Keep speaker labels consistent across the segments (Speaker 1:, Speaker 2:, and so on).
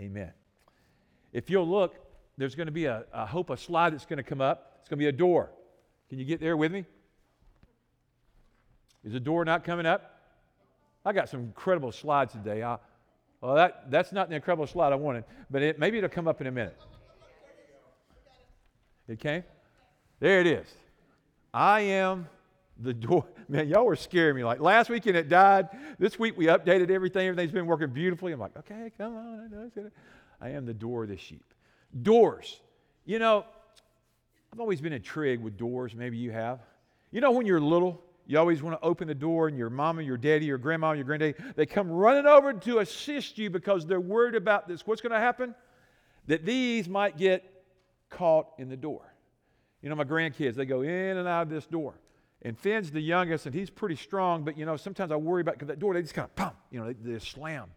Speaker 1: Amen. If you'll look, there's going to be a, I hope, a slide that's going to come up. It's going to be a door. Can you get there with me? Is the door not coming up? I got some incredible slides today. I, well, that, that's not the incredible slide I wanted, but it, maybe it'll come up in a minute. It came? There it is. I am the door. Man, y'all were scaring me. Like last weekend it died. This week we updated everything. Everything's been working beautifully. I'm like, okay, come on. I am the door of the sheep. Doors. You know, I've always been intrigued with doors. Maybe you have. You know, when you're little, you always want to open the door, and your mama, your daddy, your grandma, your granddaddy, they come running over to assist you because they're worried about this. What's going to happen? That these might get caught in the door. You know, my grandkids, they go in and out of this door. And Finn's the youngest, and he's pretty strong, but you know, sometimes I worry about because that door, they just kind of pump, you know, they, they slam.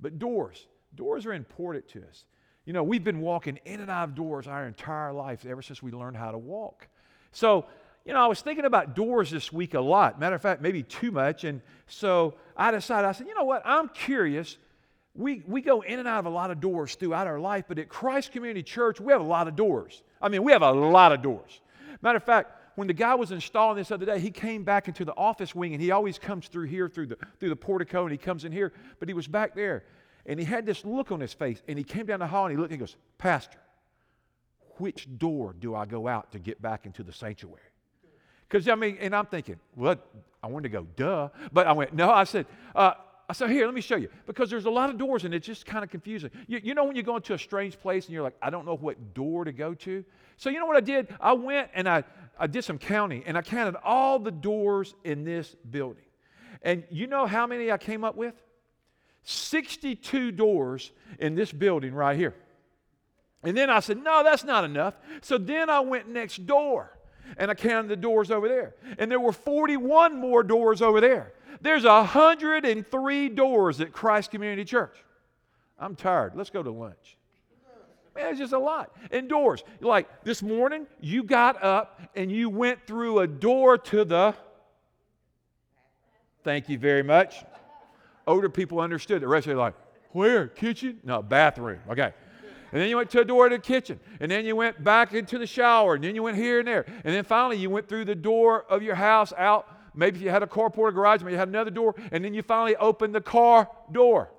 Speaker 1: But doors, doors are important to us. You know, we've been walking in and out of doors our entire life ever since we learned how to walk. So, you know, I was thinking about doors this week a lot. Matter of fact, maybe too much. And so I decided, I said, you know what? I'm curious. We, we go in and out of a lot of doors throughout our life, but at Christ Community Church, we have a lot of doors. I mean, we have a lot of doors. Matter of fact, when the guy was installing this other day, he came back into the office wing, and he always comes through here through the, through the portico, and he comes in here, but he was back there. And he had this look on his face, and he came down the hall and he looked and he goes, Pastor, which door do I go out to get back into the sanctuary? Because, I mean, and I'm thinking, what? I wanted to go, duh. But I went, no, I said, uh, I said, here, let me show you. Because there's a lot of doors and it's just kind of confusing. You, you know when you go into a strange place and you're like, I don't know what door to go to? So you know what I did? I went and I, I did some counting and I counted all the doors in this building. And you know how many I came up with? 62 doors in this building right here. And then I said, no, that's not enough. So then I went next door and I counted the doors over there. And there were 41 more doors over there. There's 103 doors at Christ Community Church. I'm tired. Let's go to lunch. Man, it's just a lot. And doors. Like this morning, you got up and you went through a door to the. Thank you very much. Older people understood. The rest of you like, where? Kitchen? No, bathroom. Okay. And then you went to a door to the kitchen. And then you went back into the shower. And then you went here and there. And then finally you went through the door of your house out. Maybe if you had a carport or garage, maybe you had another door. And then you finally opened the car door.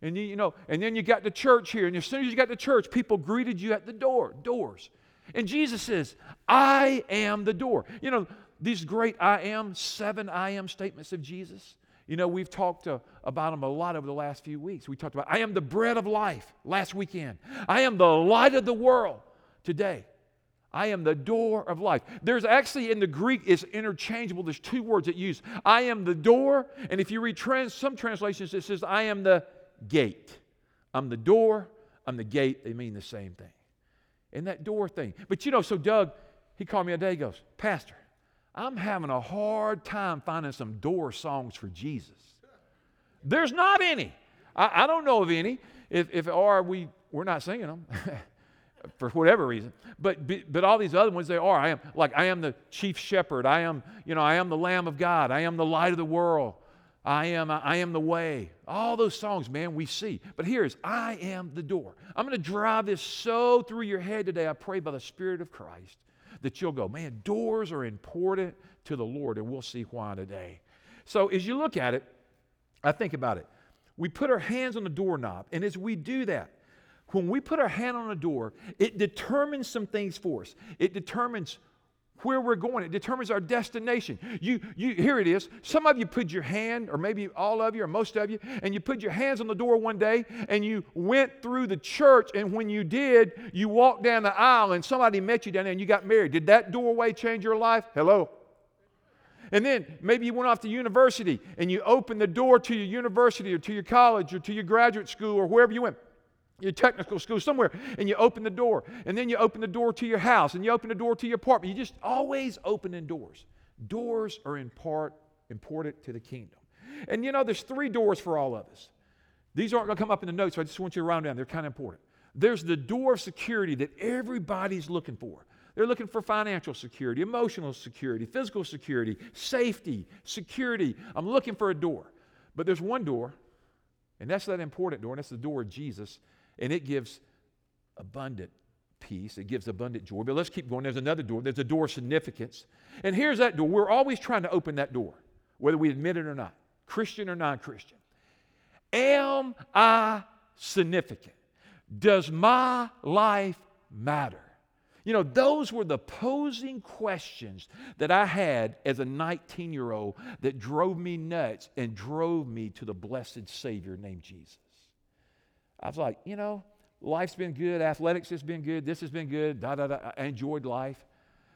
Speaker 1: And you, you know, and then you got to church here. And as soon as you got to church, people greeted you at the door, doors. And Jesus says, I am the door. You know, these great I am, seven I am statements of Jesus. You know, we've talked uh, about them a lot over the last few weeks. We talked about, I am the bread of life last weekend. I am the light of the world today. I am the door of life. There's actually in the Greek it's interchangeable. There's two words that use. I am the door, and if you read trans, some translations, it says I am the gate. I'm the door. I'm the gate. They mean the same thing. And that door thing. But you know, so Doug, he called me a day. He goes, Pastor, I'm having a hard time finding some door songs for Jesus. There's not any. I, I don't know of any. If, if are, we, we're not singing them for whatever reason. But, but all these other ones, they are. I am like, I am the chief shepherd. I am, you know, I am the Lamb of God. I am the light of the world. I am, I am the way. All those songs, man, we see. But here's, I am the door. I'm going to drive this so through your head today. I pray by the Spirit of Christ that you'll go, man, doors are important to the Lord, and we'll see why today. So as you look at it, I think about it. We put our hands on the doorknob, and as we do that, when we put our hand on a door, it determines some things for us. It determines where we're going. It determines our destination. You, you, here it is. Some of you put your hand, or maybe all of you, or most of you, and you put your hands on the door one day, and you went through the church, and when you did, you walked down the aisle, and somebody met you down there, and you got married. Did that doorway change your life? Hello. And then maybe you went off to university, and you opened the door to your university, or to your college, or to your graduate school, or wherever you went your technical school somewhere and you open the door and then you open the door to your house and you open the door to your apartment. You just always opening doors. Doors are in part important to the kingdom. And you know there's three doors for all of us. These aren't going to come up in the notes so i just want you to round down. They're kind of important. There's the door of security that everybody's looking for. They're looking for financial security emotional security physical security safety security. I'm looking for a door. But there's one door and that's that important door and that's the door of jesus And it gives abundant peace, it gives abundant joy. But let's keep going. There's another door, there's a door of significance. And here's that door. We're always trying to open that door, whether we admit it or not, Christian or non Christian. Am I significant? Does my life matter? You know, those were the posing questions that I had as a 19 year old that drove me nuts and drove me to the blessed Savior named Jesus. I was like, you know, life's been good, athletics has been good, this has been good, da da da. I enjoyed life.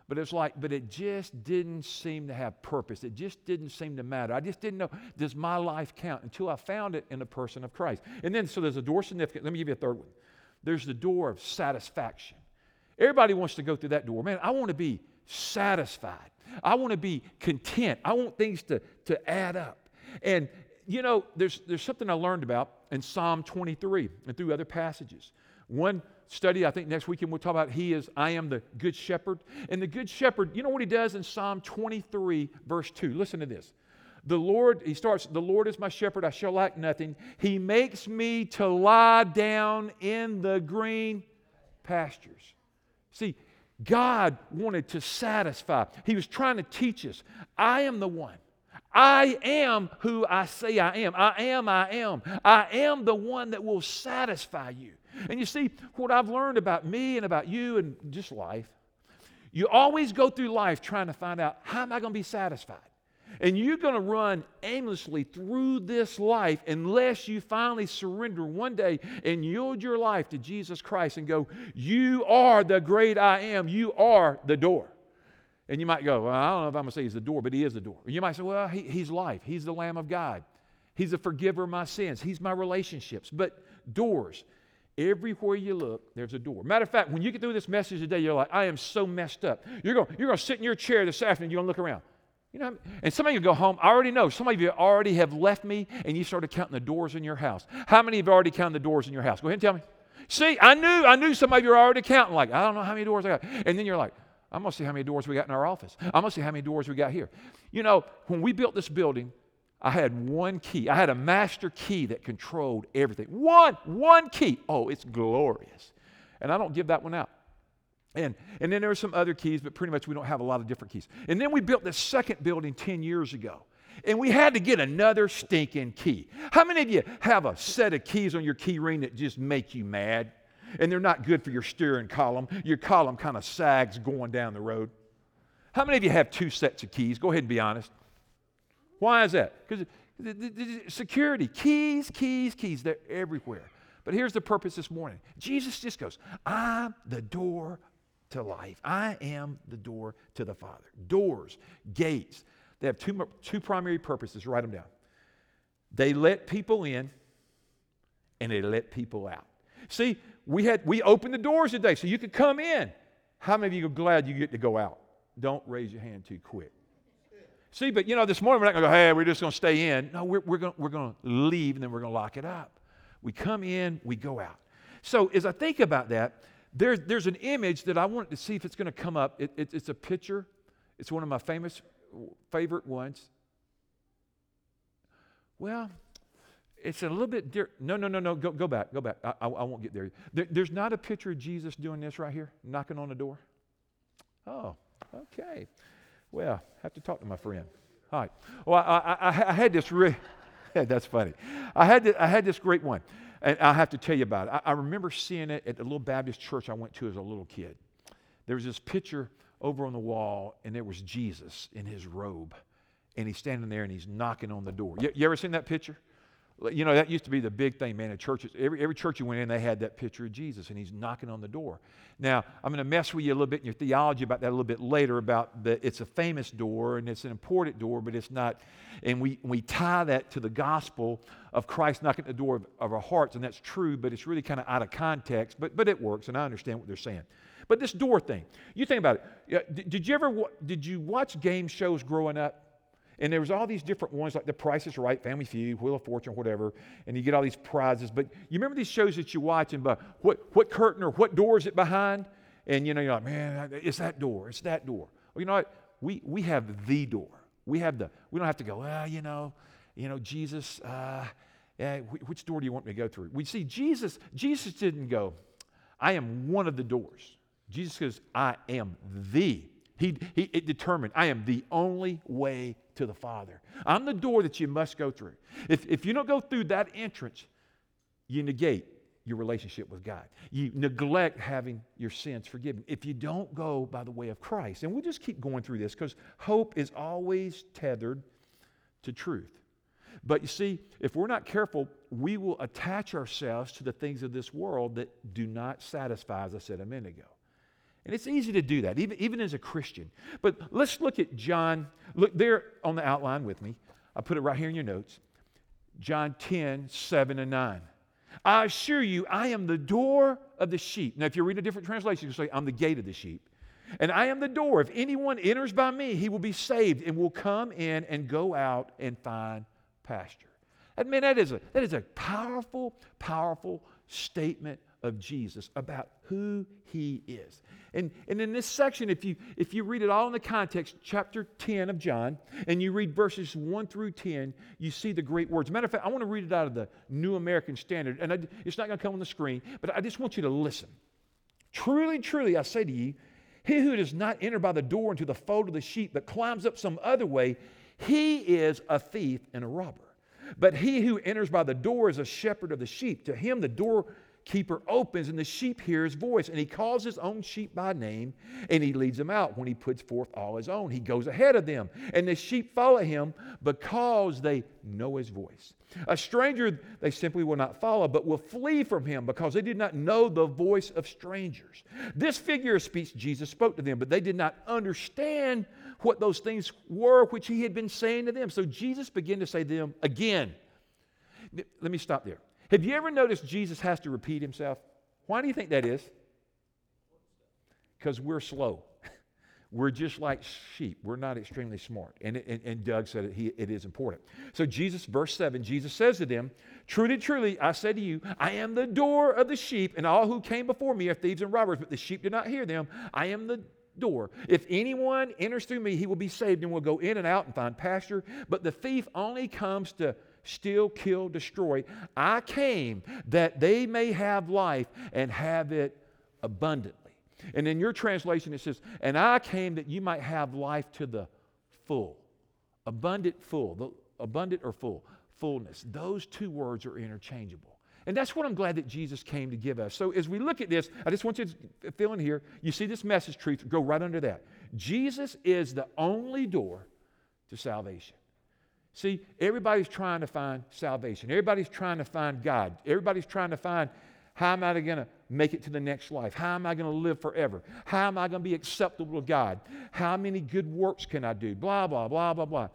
Speaker 1: But it's like, but it just didn't seem to have purpose. It just didn't seem to matter. I just didn't know, does my life count until I found it in the person of Christ. And then, so there's a door significant. Let me give you a third one. There's the door of satisfaction. Everybody wants to go through that door. Man, I want to be satisfied. I want to be content. I want things to, to add up. And, you know, there's, there's something I learned about in Psalm 23 and through other passages. One study, I think next weekend we'll talk about He is, I am the Good Shepherd. And the Good Shepherd, you know what He does in Psalm 23, verse 2? Listen to this. The Lord, he starts, the Lord is my shepherd, I shall lack nothing. He makes me to lie down in the green pastures. See, God wanted to satisfy. He was trying to teach us I am the one. I am who I say I am. I am, I am. I am the one that will satisfy you. And you see, what I've learned about me and about you and just life, you always go through life trying to find out how am I going to be satisfied? And you're going to run aimlessly through this life unless you finally surrender one day and yield your life to Jesus Christ and go, You are the great I am. You are the door. And you might go, Well, I don't know if I'm going to say he's the door, but he is the door. You might say, Well, he, he's life. He's the Lamb of God. He's the forgiver of my sins. He's my relationships. But doors, Everywhere you look, there's a door. Matter of fact, when you get through this message today, you're like, I am so messed up. You're going, you're going to sit in your chair this afternoon, you're going to look around. You know, and some of you go home. I already know. Some of you already have left me and you started counting the doors in your house. How many have already counted the doors in your house? Go ahead and tell me. See, I knew, I knew some of you are already counting, like, I don't know how many doors I got. And then you're like, I'm gonna see how many doors we got in our office. I'm gonna see how many doors we got here. You know, when we built this building, I had one key. I had a master key that controlled everything. One, one key. Oh, it's glorious. And I don't give that one out. And, and then there are some other keys, but pretty much we don't have a lot of different keys. And then we built this second building 10 years ago. And we had to get another stinking key. How many of you have a set of keys on your key ring that just make you mad? And they're not good for your steering column. Your column kind of sags going down the road. How many of you have two sets of keys? Go ahead and be honest. Why is that? Because security, keys, keys, keys, they're everywhere. But here's the purpose this morning Jesus just goes, I'm the door to life. I am the door to the Father. Doors, gates, they have two, two primary purposes. Write them down. They let people in and they let people out. See, we had we opened the doors today so you could come in. How many of you are glad you get to go out? Don't raise your hand too quick. See, but you know, this morning we're not going to go, hey, we're just going to stay in. No, we're, we're going we're going to leave and then we're going to lock it up. We come in, we go out. So as I think about that, there, there's an image that I wanted to see if it's going to come up. It, it, it's a picture. It's one of my famous, favorite ones. Well, it's a little bit different. No, no, no, no. Go, go back. Go back. I, I, I won't get there. there. There's not a picture of Jesus doing this right here, knocking on the door. Oh, okay. Well, I have to talk to my friend. All right. Well, I, I, I had this that's funny. I had, this, I had this great one, and I have to tell you about it. I, I remember seeing it at the little Baptist church I went to as a little kid. There was this picture over on the wall, and there was Jesus in his robe, and he's standing there and he's knocking on the door. You, you ever seen that picture? You know, that used to be the big thing, man, in churches. Every, every church you went in, they had that picture of Jesus, and he's knocking on the door. Now, I'm going to mess with you a little bit in your theology about that a little bit later about that it's a famous door and it's an important door, but it's not. And we, we tie that to the gospel of Christ knocking at the door of, of our hearts, and that's true, but it's really kind of out of context, but, but it works, and I understand what they're saying. But this door thing, you think about it. Did, did you ever, did you watch game shows growing up? And there was all these different ones like The Price is Right, Family Feud, Wheel of Fortune, whatever. And you get all these prizes. But you remember these shows that you watch and but what, what curtain or what door is it behind? And you know, you're like, man, it's that door. It's that door. Well, you know what? We, we have the door. We have the, we don't have to go, well, you know, you know, Jesus, uh, eh, which door do you want me to go through? We see Jesus, Jesus didn't go, I am one of the doors. Jesus says, I am the. He, he it determined, I am the only way to the Father. I'm the door that you must go through. If, if you don't go through that entrance, you negate your relationship with God. You neglect having your sins forgiven. If you don't go by the way of Christ, and we'll just keep going through this because hope is always tethered to truth. But you see, if we're not careful, we will attach ourselves to the things of this world that do not satisfy, as I said a minute ago. And it's easy to do that, even, even as a Christian. But let's look at John. Look there on the outline with me. I put it right here in your notes. John 10, 7 and 9. I assure you, I am the door of the sheep. Now, if you read a different translation, you say, I'm the gate of the sheep. And I am the door. If anyone enters by me, he will be saved and will come in and go out and find pasture. I mean, that is a, that is a powerful, powerful statement of Jesus about who he is. And, and in this section, if you, if you read it all in the context, chapter 10 of John, and you read verses 1 through 10, you see the great words. Matter of fact, I want to read it out of the New American Standard, and I, it's not going to come on the screen, but I just want you to listen. Truly, truly, I say to you, he who does not enter by the door into the fold of the sheep, but climbs up some other way, he is a thief and a robber. But he who enters by the door is a shepherd of the sheep. To him, the door keeper opens and the sheep hear his voice. And he calls his own sheep by name and he leads them out when he puts forth all his own. He goes ahead of them and the sheep follow him because they know his voice. A stranger they simply will not follow but will flee from him because they did not know the voice of strangers. This figure of speech jesus spoke to them but they did not understand what those things were which he had been saying to them. So jesus began to say to them again. Let me stop there have you ever noticed Jesus has to repeat himself? Why do you think that is? Because we're slow. We're just like sheep. We're not extremely smart. And, and, and Doug said it, he, it is important. So, Jesus, verse 7, Jesus says to them, Truly, truly, I say to you, I am the door of the sheep, and all who came before me are thieves and robbers, but the sheep did not hear them. I am the door. If anyone enters through me, he will be saved and will go in and out and find pasture. But the thief only comes to steal, kill, destroy. I came that they may have life and have it abundantly. And in your translation, it says, And I came that you might have life to the full. Abundant, full. The, abundant or full? Fullness. Those two words are interchangeable. And that's what I'm glad that Jesus came to give us. So as we look at this, I just want you to fill in here. You see this message truth, go right under that. Jesus is the only door to salvation. See, everybody's trying to find salvation. Everybody's trying to find God. Everybody's trying to find how am I going to make it to the next life? How am I going to live forever? How am I going to be acceptable to God? How many good works can I do? Blah, blah, blah, blah, blah.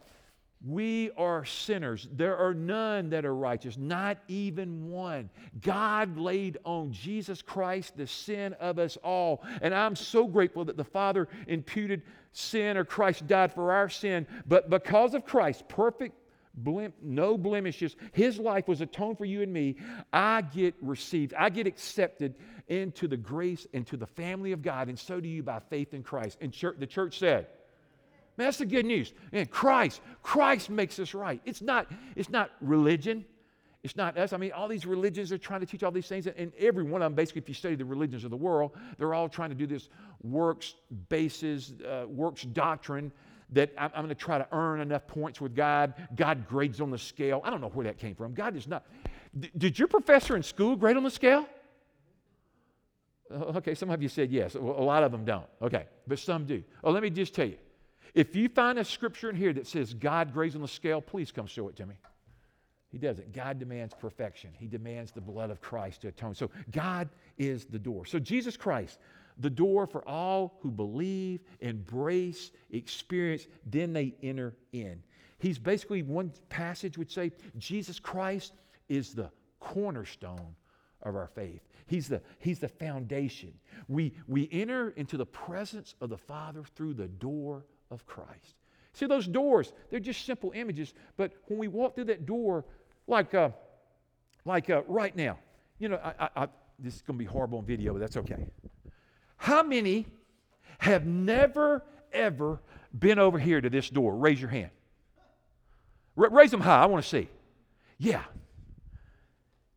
Speaker 1: We are sinners. There are none that are righteous, not even one. God laid on Jesus Christ the sin of us all. And I'm so grateful that the Father imputed sin or Christ died for our sin. But because of Christ, perfect, blim- no blemishes, his life was atoned for you and me. I get received, I get accepted into the grace and to the family of God. And so do you by faith in Christ. And church, the church said, Man, that's the good news. And Christ, Christ makes us right. It's not, it's not religion. It's not us. I mean, all these religions are trying to teach all these things, and every one of them, basically, if you study the religions of the world, they're all trying to do this works basis, uh, works doctrine that I'm, I'm going to try to earn enough points with God. God grades on the scale. I don't know where that came from. God is not. D- did your professor in school grade on the scale? Okay, some of you said yes. A lot of them don't. Okay, but some do. Oh, let me just tell you if you find a scripture in here that says God grades on the scale, please come show it to me. He doesn't. God demands perfection. He demands the blood of Christ to atone. So God is the door. So Jesus Christ, the door for all who believe, embrace, experience, then they enter in. He's basically, one passage would say, Jesus Christ is the cornerstone of our faith. He's the, he's the foundation. We, we enter into the presence of the Father through the door of Christ. See, those doors, they're just simple images, but when we walk through that door, like, uh, like uh, right now, you know, I, I, I, this is going to be horrible on video, but that's okay. How many have never, ever been over here to this door? Raise your hand. R- raise them high. I want to see. Yeah.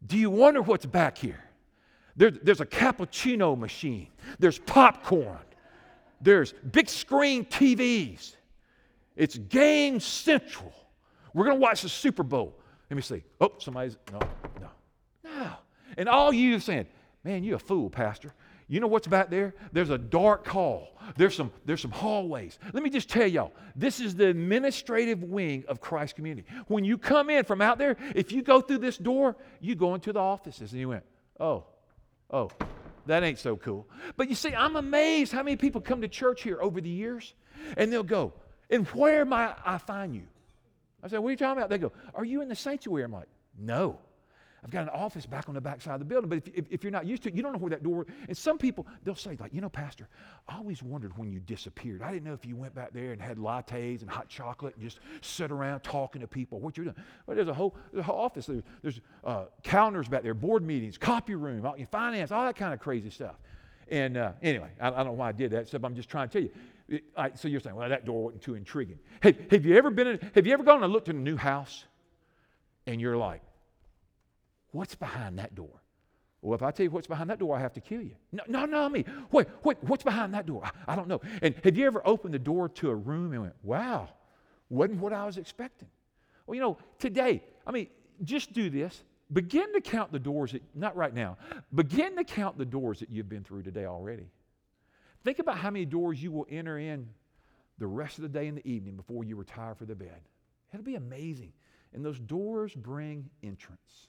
Speaker 1: Do you wonder what's back here? There, there's a cappuccino machine, there's popcorn, there's big screen TVs. It's Game Central. We're going to watch the Super Bowl. Let me see. Oh, somebody's, no, no, no. And all you saying, man, you a fool, Pastor. You know what's back there? There's a dark hall. There's some, there's some hallways. Let me just tell y'all, this is the administrative wing of Christ Community. When you come in from out there, if you go through this door, you go into the offices. And you went, oh, oh, that ain't so cool. But you see, I'm amazed how many people come to church here over the years, and they'll go, and where might I find you? I said, what are you talking about? They go, are you in the sanctuary? I'm like, no. I've got an office back on the back side of the building. But if, if, if, you're not used to it, you don't know where that door. And some people, they'll say, like, you know, Pastor, I always wondered when you disappeared. I didn't know if you went back there and had lattes and hot chocolate and just sit around talking to people. What you're doing? Well, there's a whole, there's a whole office. There's, uh, counters back there, board meetings, copy room, finance, all that kind of crazy stuff. And uh, anyway, I, I, don't know why I did that, except I'm just trying to tell you. I, so you're saying, well, that door wasn't too intriguing. Hey, have you ever been in, have you ever gone and looked in a new house and you're like, What's behind that door? Well, if I tell you what's behind that door, I have to kill you. No, no, no, me. Wait, wait, what's behind that door? I, I don't know. And have you ever opened the door to a room and went, wow, wasn't what I was expecting? Well, you know, today, I mean, just do this. Begin to count the doors that, not right now, begin to count the doors that you've been through today already. Think about how many doors you will enter in the rest of the day and the evening before you retire for the bed. It'll be amazing. And those doors bring entrance.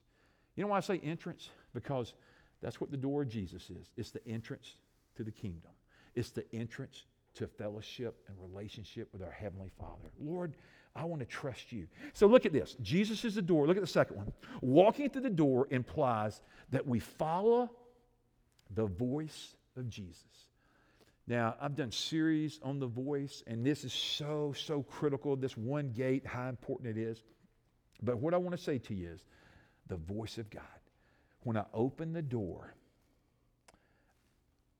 Speaker 1: You know why I say entrance? Because that's what the door of Jesus is it's the entrance to the kingdom, it's the entrance to fellowship and relationship with our Heavenly Father. Lord, I want to trust you. So look at this. Jesus is the door. Look at the second one. Walking through the door implies that we follow the voice of Jesus. Now, I've done series on the voice, and this is so, so critical. This one gate, how important it is. But what I want to say to you is the voice of God. When I open the door,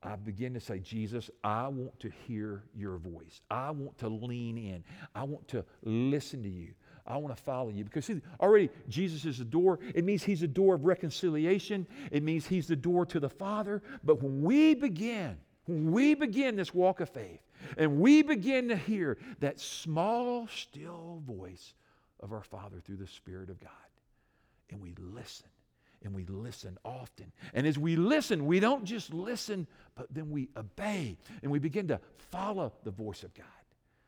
Speaker 1: I begin to say, Jesus, I want to hear your voice. I want to lean in. I want to listen to you. I want to follow you. Because see, already Jesus is the door. It means he's the door of reconciliation. It means he's the door to the Father. But when we begin, when we begin this walk of faith, and we begin to hear that small, still voice of our Father through the Spirit of God, and we listen and we listen often. And as we listen, we don't just listen, but then we obey and we begin to follow the voice of God.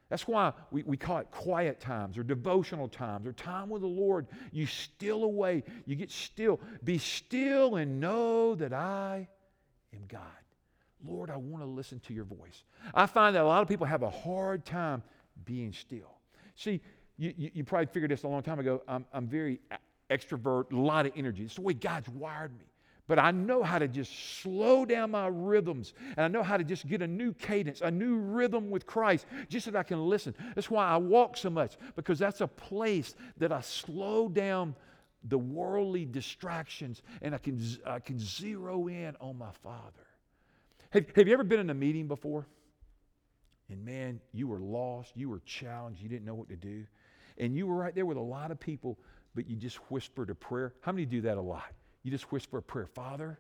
Speaker 1: That's why we, we call it quiet times or devotional times or time with the Lord. You still away, you get still. Be still and know that I am God. Lord, I want to listen to your voice. I find that a lot of people have a hard time being still. See, you, you, you probably figured this a long time ago. I'm, I'm very extrovert, a lot of energy. It's the way God's wired me. But I know how to just slow down my rhythms. And I know how to just get a new cadence, a new rhythm with Christ, just so that I can listen. That's why I walk so much, because that's a place that I slow down the worldly distractions and I can, I can zero in on my Father. Have, have you ever been in a meeting before? And man, you were lost, you were challenged, you didn't know what to do. And you were right there with a lot of people but you just whispered a prayer. How many do that a lot? You just whisper a prayer. Father,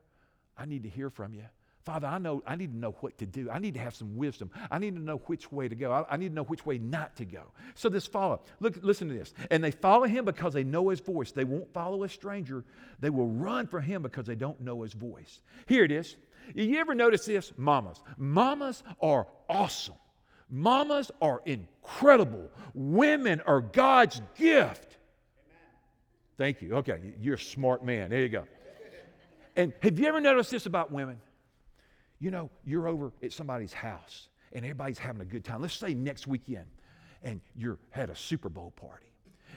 Speaker 1: I need to hear from you. Father, I know I need to know what to do. I need to have some wisdom. I need to know which way to go. I, I need to know which way not to go. So this follow. Look, listen to this. And they follow him because they know his voice. They won't follow a stranger. They will run for him because they don't know his voice. Here it is. You ever notice this? Mamas. Mamas are awesome. Mamas are incredible. Women are God's gift. Thank you. Okay, you're a smart man. There you go. And have you ever noticed this about women? You know, you're over at somebody's house and everybody's having a good time. Let's say next weekend, and you're at a Super Bowl party,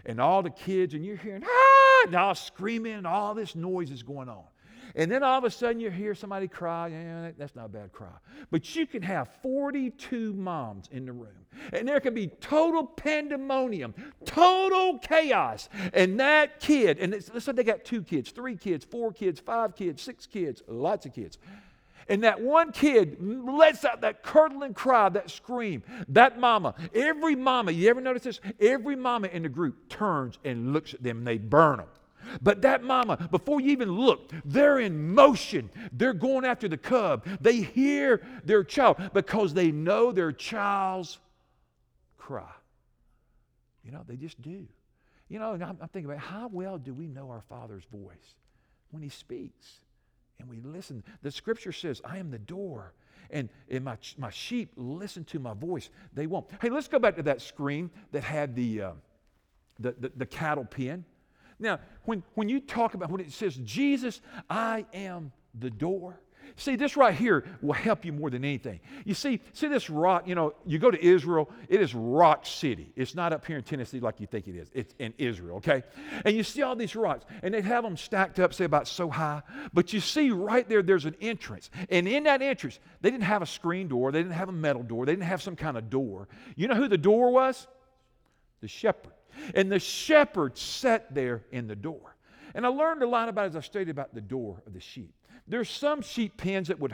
Speaker 1: and all the kids, and you're hearing, ah, and all screaming, and all this noise is going on. And then all of a sudden you hear somebody cry. Yeah, that's not a bad cry. But you can have 42 moms in the room. And there can be total pandemonium, total chaos. And that kid, and let's say they got two kids, three kids, four kids, five kids, six kids, lots of kids. And that one kid lets out that curdling cry, that scream. That mama, every mama, you ever notice this? Every mama in the group turns and looks at them and they burn them But that mama, before you even look, they're in motion. They're going after the cub. They hear their child because they know their child's cry. You know, they just do. You know, and I'm, I'm thinking about how well do we know our Father's voice when He speaks and we listen? The scripture says, I am the door and, and my, my sheep listen to my voice. They won't. Hey, let's go back to that screen that had the, uh, the, the, the cattle pen. Now, when, when you talk about, when it says, Jesus, I am the door, See, this right here will help you more than anything. You see, see this rock, you know, you go to Israel, it is rock city. It's not up here in Tennessee like you think it is. It's in Israel, okay? And you see all these rocks, and they have them stacked up, say about so high. But you see right there, there's an entrance. And in that entrance, they didn't have a screen door, they didn't have a metal door, they didn't have some kind of door. You know who the door was? The shepherd. And the shepherd sat there in the door. And I learned a lot about as I studied about the door of the sheep. There's some sheep pens that would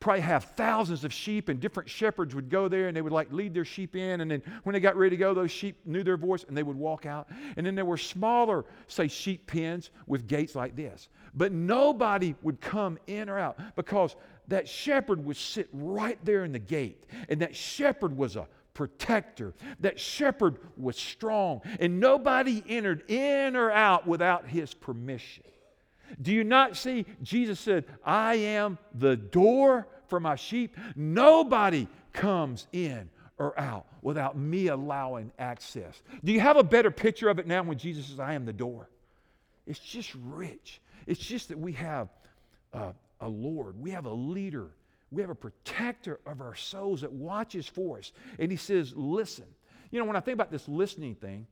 Speaker 1: probably have thousands of sheep, and different shepherds would go there and they would like lead their sheep in. And then when they got ready to go, those sheep knew their voice and they would walk out. And then there were smaller, say, sheep pens with gates like this. But nobody would come in or out because that shepherd would sit right there in the gate. And that shepherd was a protector. That shepherd was strong. And nobody entered in or out without his permission. Do you not see? Jesus said, I am the door for my sheep. Nobody comes in or out without me allowing access. Do you have a better picture of it now when Jesus says, I am the door? It's just rich. It's just that we have a, a Lord, we have a leader, we have a protector of our souls that watches for us. And he says, Listen. You know, when I think about this listening thing,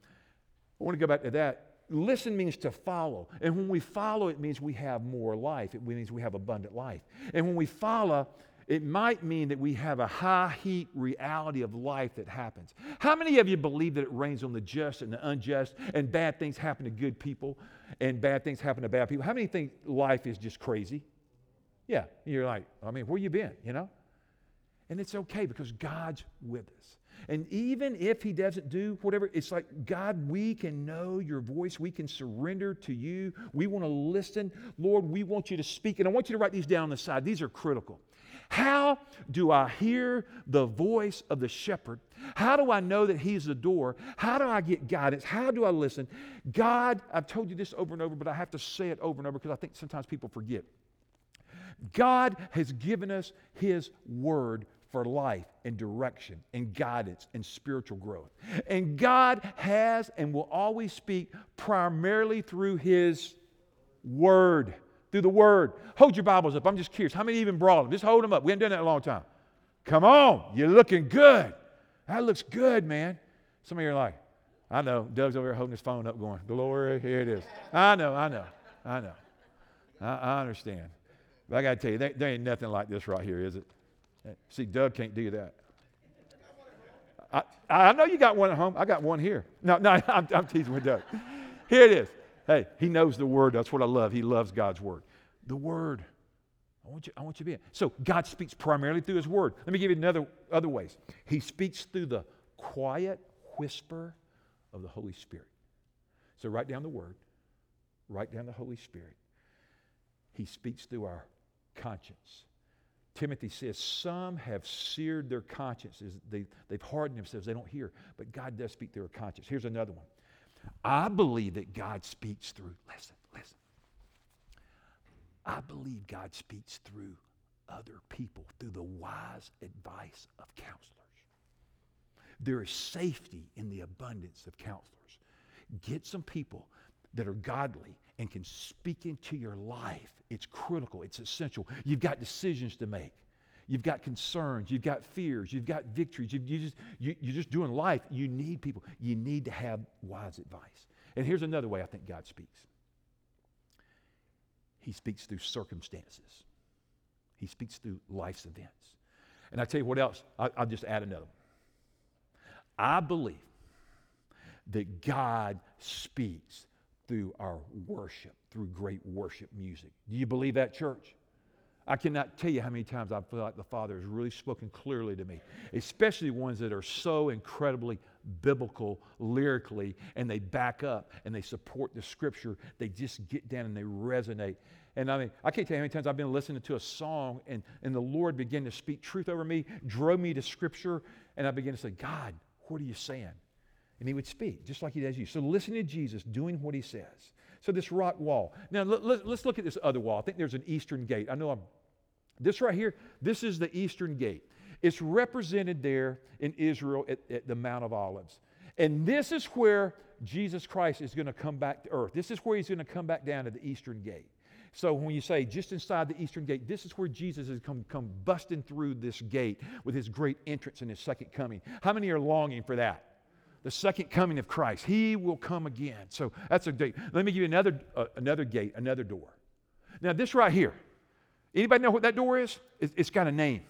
Speaker 1: I want to go back to that listen means to follow. And when we follow, it means we have more life. It means we have abundant life. And when we follow, it might mean that we have a high heat reality of life that happens. How many of you believe that it rains on the just and the unjust and bad things happen to good people and bad things happen to bad people? How many think life is just crazy? Yeah. You're like, I mean, where you been, you know? And it's okay because God's with us. And even if he doesn't do whatever, it's like, God, we can know your voice. We can surrender to you. We want to listen. Lord, we want you to speak. And I want you to write these down on the side. These are critical. How do I hear the voice of the shepherd? How do I know that he's the door? How do I get guidance? How do I listen? God, I've told you this over and over, but I have to say it over and over because I think sometimes people forget. God has given us his word for life and direction and guidance and spiritual growth. And God has and will always speak primarily through His Word. Through the Word. Hold your Bibles up. I'm just curious. How many even brought them? Just hold them up. We haven't done that in a long time. Come on. You're looking good. That looks good, man. Some of you are like, I know. Doug's over here holding his phone up going, Glory, here it is. I know, I know, I know. I, I understand. But I got to tell you, there, ain't nothing like this right here, is it? See, Doug can't do that. I, I know you got one at home. I got one here. No, no, I'm, I'm teasing with Doug. Here it is. Hey, he knows the word. That's what I love. He loves God's word. The word. I want you, I want you to be in. So God speaks primarily through his word. Let me give you another other ways. He speaks through the quiet whisper of the Holy Spirit. So write down the word. Write down the Holy Spirit. He speaks through our conscience. Timothy says, Some have seared their consciences. They, they've hardened themselves. They don't hear. But God does speak through their conscience. Here's another one. I believe that God speaks through, listen, listen. I believe God speaks through other people, through the wise advice of counselors. There is safety in the abundance of counselors. Get some people that are godly and can speak into your life. It's critical, it's essential. You've got decisions to make. You've got concerns, you've got fears, you've got victories. You, you just, you, you're just doing life. You need people. You need to have wise advice. And here's another way I think God speaks He speaks through circumstances, He speaks through life's events. And I tell you what else, I, I'll just add another one. I believe that God speaks through our worship, through great worship music. Do you believe that, church? I cannot tell you how many times I feel like the Father has really spoken clearly to me, especially ones that are so incredibly biblical lyrically and they back up and they support the scripture. They just get down and they resonate. And I mean, I can't tell you how many times I've been listening to a song and, and the Lord began to speak truth over me, drove me to scripture, and I began to say, God, what are you saying? And he would speak, just like he does you. So listen to Jesus doing what he says. So this rock wall. Now let, let's look at this other wall. I think there's an eastern gate. I know I'm, this right here, this is the eastern gate. It's represented there in Israel at, at the Mount of Olives. And this is where Jesus Christ is going to come back to earth. This is where he's going to come back down to the eastern gate. So when you say just inside the eastern gate, this is where Jesus has come, come busting through this gate with his great entrance and his second coming. How many are longing for that? The second coming of Christ. He will come again. So that's a date. Let me give you another, uh, another gate, another door. Now, this right here, anybody know what that door is? it's got a name.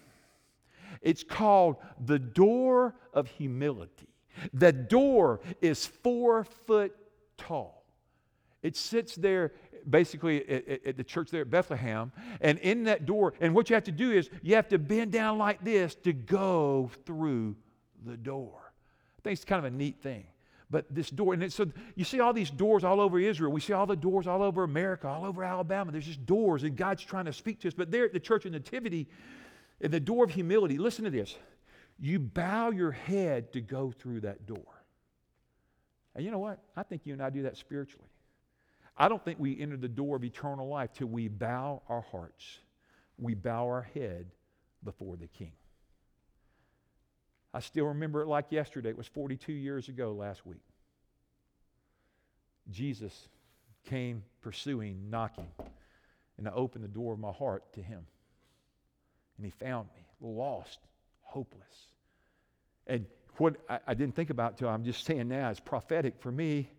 Speaker 1: It's called the door of humility. The door is four foot tall. It sits there basically at, at, the church there at Bethlehem. And in that door, and what you have to do is you have to bend down like this to go through the door. I think it's kind of a neat thing. But this door, and so you see all these doors all over Israel. We see all the doors all over America, all over Alabama. There's just doors, and God's trying to speak to us. But there at the Church of Nativity, in the door of humility, listen to this. You bow your head to go through that door. And you know what? I think you and I do that spiritually. I don't think we enter the door of eternal life till we bow our hearts, we bow our head before the King. I still remember it like yesterday. It was 42 years ago last week. Jesus came pursuing, knocking, and I opened the door of my heart to him. And he found me, lost, hopeless. And what I, I didn't think about till I'm just saying now is prophetic for me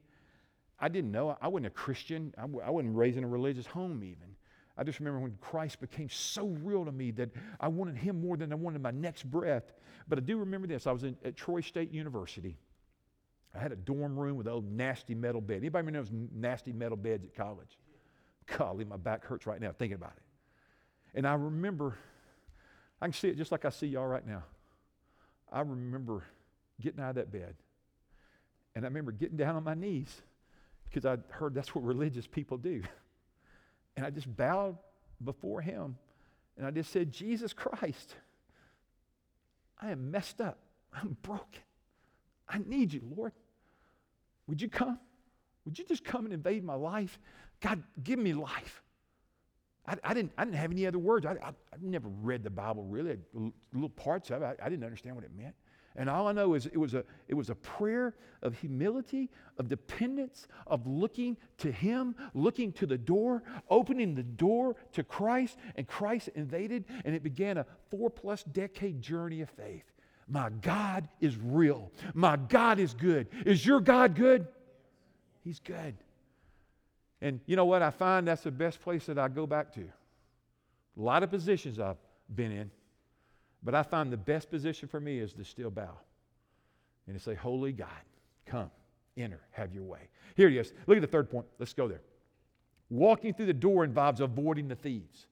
Speaker 1: I didn't know. I wasn't a Christian. I wasn't raised in a religious home, even. I just remember when Christ became so real to me that I wanted Him more than I wanted my next breath. But I do remember this. I was in, at Troy State University. I had a dorm room with old nasty metal bed. Anybody remember those nasty metal beds at college? Golly, my back hurts right now thinking about it. And I remember, I can see it just like I see y'all right now. I remember getting out of that bed. And I remember getting down on my knees because I heard that's what religious people do. And I just bowed before him and I just said, Jesus Christ, I am messed up. I'm broken. I need you, Lord. Would you come? Would you just come and invade my life? God, give me life. I, I didn't, I didn't have any other words. I, I, have never read the Bible really, little parts of it. I, I didn't understand what it meant. And all I know is it was, a, it was a prayer of humility, of dependence, of looking to Him, looking to the door, opening the door to Christ, and Christ invaded, and it began a four plus decade journey of faith. My God is real. My God is good. Is your God good? He's good. And you know what? I find that's the best place that I go back to. A lot of positions I've been in. But I find the best position for me is to still bow and to say, Holy God, come, enter, have your way. Here it is. Look at the third point. Let's go there. Walking through the door involves avoiding the thieves.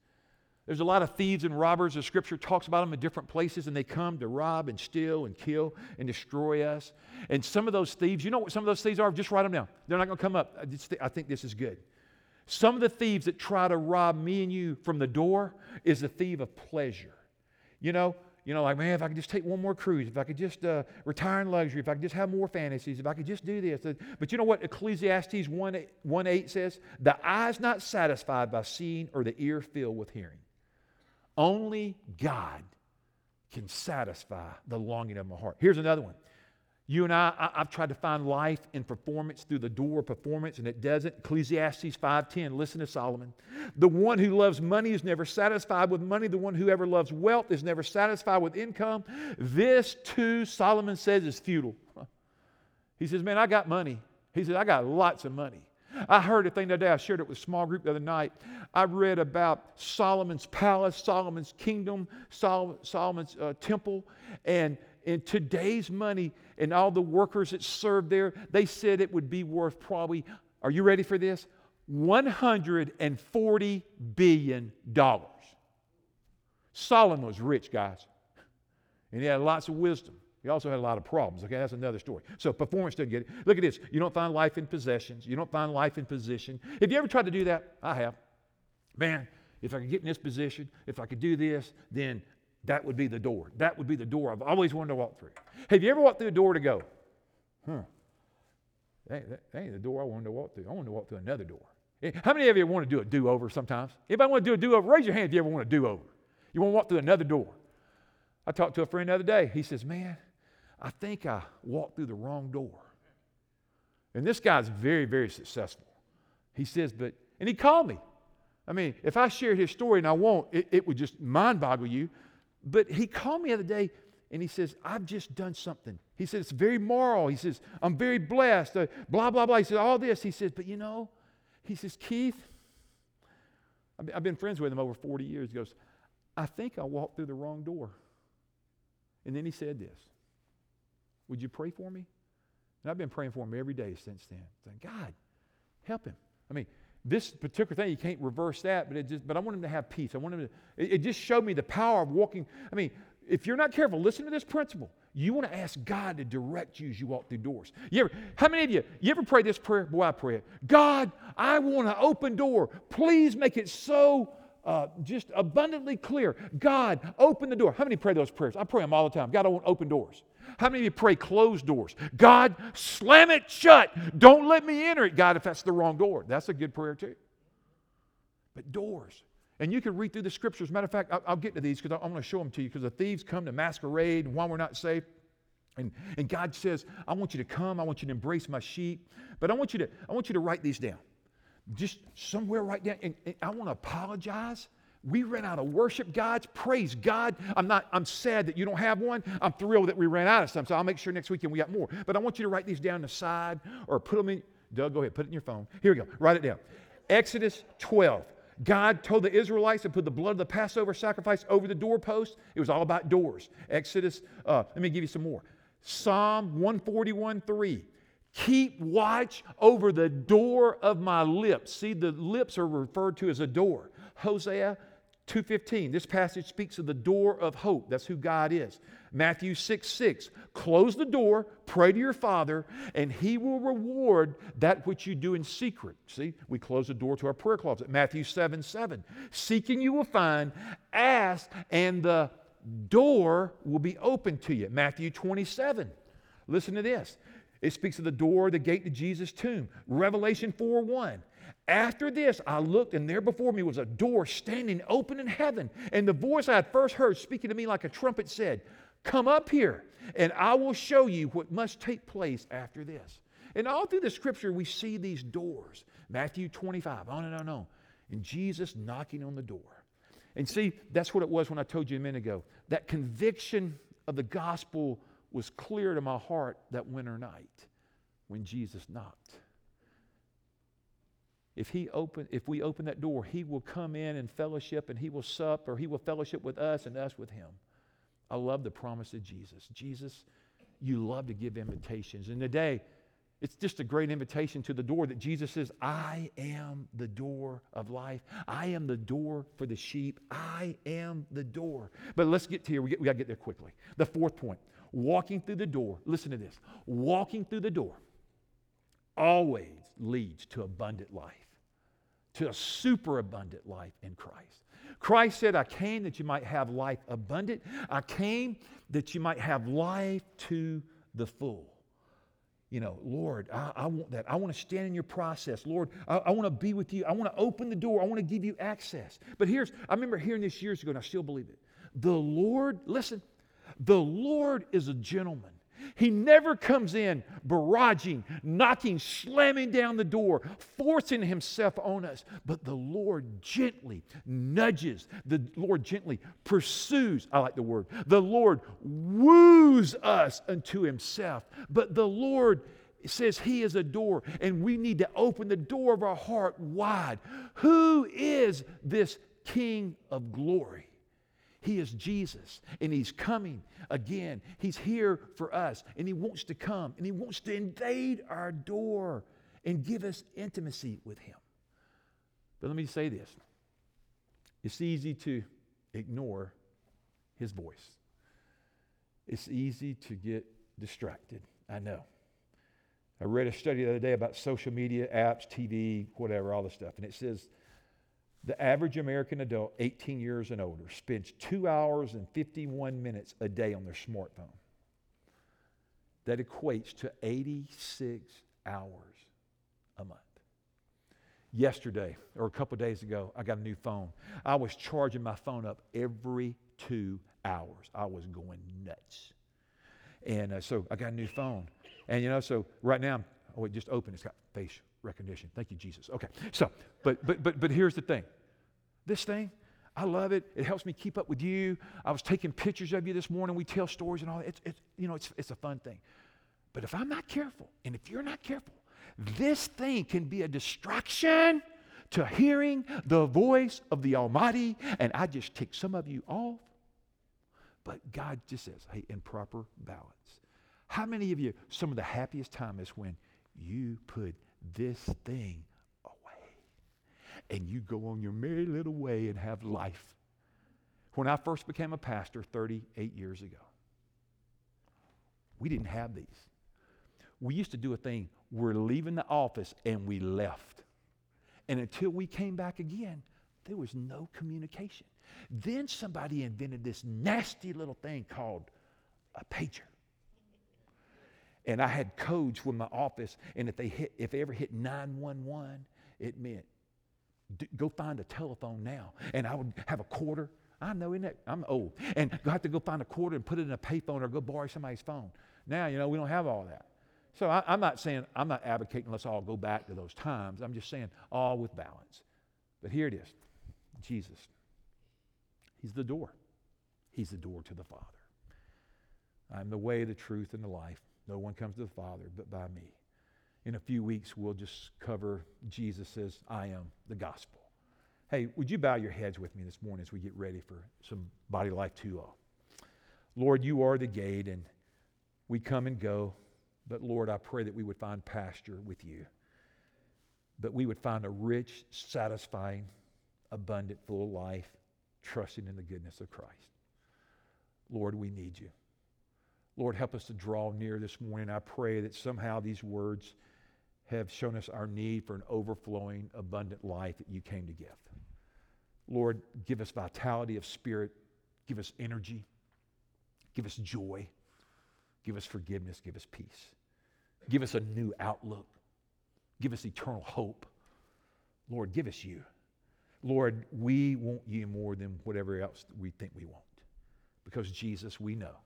Speaker 1: There's a lot of thieves and robbers. The scripture talks about them in different places, and they come to rob and steal and kill and destroy us. And some of those thieves, you know what some of those thieves are? Just write them down. They're not going to come up. I, I think this is good. Some of the thieves that try to rob me and you from the door is the thief of pleasure. You know, you know, like, man, if I could just take one more cruise, if I could just uh, retire in luxury, if I could just have more fantasies, if I could just do this. But you know what Ecclesiastes 1 8, 1 8 says? The eye's not satisfied by seeing or the ear filled with hearing. Only God can satisfy the longing of my heart. Here's another one. You and I, I, have tried to find life in performance through the door of performance, and it doesn't. Ecclesiastes 5.10, listen to Solomon. The one who loves money is never satisfied with money. The one who ever loves wealth is never satisfied with income. This, too, Solomon says, is futile. He says, man, I got money. He says, I got lots of money. I heard a thing the other day. I shared it with a small group the other night. I read about Solomon's palace, Solomon's kingdom, Sol- Solomon's uh, temple, and in today's money and all the workers that served there, they said it would be worth probably, are you ready for this? $140 billion. Solomon was rich, guys. And he had lots of wisdom. He also had a lot of problems. Okay, that's another story. So performance didn't get it. Look at this. You don't find life in possessions. You don't find life in position. Have you ever tried to do that? I have. Man, if I could get in this position, if I could do this, then that would be the door. That would be the door I've always wanted to walk through. Have you ever walked through a door to go, huh? That, that ain't the door I wanted to walk through. I wanted to walk through another door. Eh, how many of you want to do a do over sometimes? Anybody want to do a do over? Raise your hand if you ever want to do over. You want to walk through another door. I talked to a friend the other day. He says, Man, I think I walked through the wrong door. And this guy's very, very successful. He says, But, and he called me. I mean, if I shared his story, and I won't, it, it would just mind boggle you. But he called me the other day and he says, I've just done something. He says, it's very moral. He says, I'm very blessed. Uh, blah, blah, blah. He says, all this. He says, but you know, he says, Keith, I've been friends with him over 40 years. He goes, I think I walked through the wrong door. And then he said this Would you pray for me? And I've been praying for him every day since then. Saying, God, help him. I mean, this particular thing, you can't reverse that, but it just, but I want him to have peace. I want him to, it, it just showed me the power of walking. I mean, if you're not careful, listen to this principle. You want to ask God to direct you as you walk through doors. You ever, how many of you, you ever pray this prayer? Boy, I pray it. God, I want an open door. Please make it so uh, just abundantly clear. God, open the door. How many pray those prayers? I pray them all the time. God, I want open doors. How many of you pray closed doors? God, slam it shut. Don't let me enter it, God, if that's the wrong door. That's a good prayer, too. But doors. And you can read through the scriptures. Matter of fact, I'll, I'll get to these because I'm going to show them to you because the thieves come to masquerade while we're not safe. And, and God says, I want you to come. I want you to embrace my sheep. But I want you to, I want you to write these down. Just somewhere right down. And, and I want to apologize we ran out of worship gods. Praise God. I'm not, I'm sad that you don't have one. I'm thrilled that we ran out of some. So I'll make sure next weekend we got more. But I want you to write these down the side or put them in. Doug, go ahead, put it in your phone. Here we go. Write it down. Exodus 12. God told the Israelites to put the blood of the Passover sacrifice over the doorpost. It was all about doors. Exodus, uh, let me give you some more. Psalm 141 3. Keep watch over the door of my lips. See, the lips are referred to as a door. Hosea 2:15 this passage speaks of the door of hope. That's who god is. Matthew 6 6 close the door pray to your father and he will reward that which you do in secret. See we close the door to our prayer closet. Matthew 7 7 seeking you will find ask and the door will be open to you. Matthew 27 listen to this. It speaks of the door, the gate to Jesus' tomb. Revelation 4 1. After this, I looked, and there before me was a door standing open in heaven. And the voice I had first heard speaking to me like a trumpet said, Come up here, and I will show you what must take place after this. And all through the scripture, we see these doors. Matthew 25, on and on and on. And Jesus knocking on the door. And see, that's what it was when I told you a minute ago. That conviction of the gospel was clear to my heart that winter night when Jesus knocked if he open if we open that door he will come in and fellowship and he will sup or he will fellowship with us and us with him. I love the promise of jesus. Jesus you love to give invitations. And today it's just a great invitation to the door that jesus says i am the door of life. I am the door for the sheep. I am the door. But let's get to here. We, get, we got to get there quickly. The fourth point walking through the door. Listen to this. Walking through the door always leads to abundant life to a superabundant life in Christ. Christ said, I came that you might have life abundant. I came that you might have life to the full. You know, Lord, I, I want that. I want to stand in your process. Lord, I, I want to be with you. I want to open the door. I want to give you access. But here's, I remember hearing this years ago, and I still believe it. The Lord, listen, the Lord is a gentleman. He never comes in barraging, knocking, slamming down the door, forcing himself on us. But the Lord gently nudges, the Lord gently pursues. I like the word. The Lord woos us unto himself. But the Lord says he is a door, and we need to open the door of our heart wide. Who is this King of glory? He is Jesus, and He's coming again. He's here for us, and He wants to come, and He wants to invade our door and give us intimacy with Him. But let me say this it's easy to ignore His voice. It's easy to get distracted. I know. I read a study the other day about social media, apps, TV, whatever, all this stuff, and it says the average American adult, 18 years and older, spends two hours and 51 minutes a day on their smartphone. That equates to 86 hours a month. Yesterday, or a couple days ago, I got a new phone. I was charging my phone up every two hours. I was going nuts. And uh, so I got a new phone. And you know, so right now, oh, it just opened. It's got face recognition. Thank you, Jesus. Okay. So, but but but but here's the thing. This thing, I love it. It helps me keep up with you. I was taking pictures of you this morning. We tell stories and all that. It's, it's you know, it's it's a fun thing. But if I'm not careful, and if you're not careful, this thing can be a distraction to hearing the voice of the Almighty, and I just tick some of you off. But God just says, hey, in proper balance. How many of you, some of the happiest time is when you put this thing away and you go on your merry little way and have life? When I first became a pastor 38 years ago, we didn't have these. We used to do a thing, we're leaving the office and we left. And until we came back again, there was no communication. Then somebody invented this nasty little thing called a pager. And I had codes with my office, and if they hit, if they ever hit 911, it meant go find a telephone now. And I would have a quarter. I know, isn't? I'm old. And I have to go find a quarter and put it in a payphone or go borrow somebody's phone. Now, you know, we don't have all that. So I, I'm not saying, I'm not advocating let's all go back to those times. I'm just saying all with balance. But here it is Jesus. He's the door. He's the door to the Father. I'm the way, the truth, and the life. No one comes to the Father but by me. In a few weeks, we'll just cover Jesus says, I am the gospel. Hey, would you bow your heads with me this morning as we get ready for some Body Life 2 Lord, you are the gate, and we come and go. But Lord, I pray that we would find pasture with you, that we would find a rich, satisfying, abundant, full life, trusting in the goodness of Christ. Lord, we need you. Lord, help us to draw near this morning. I pray that somehow these words have shown us our need for an overflowing, abundant life that you came to give. Lord, give us vitality of spirit, give us energy, give us joy, give us forgiveness, give us peace, give us a new outlook, give us eternal hope. Lord, give us you. Lord, we want you more than whatever else we think we want. Because, Jesus, we know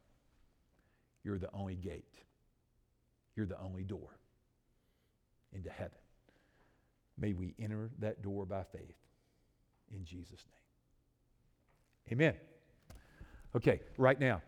Speaker 1: you're the only gate, you're the only door into heaven. May we enter that door by faith in Jesus' name. Amen. Okay, right now.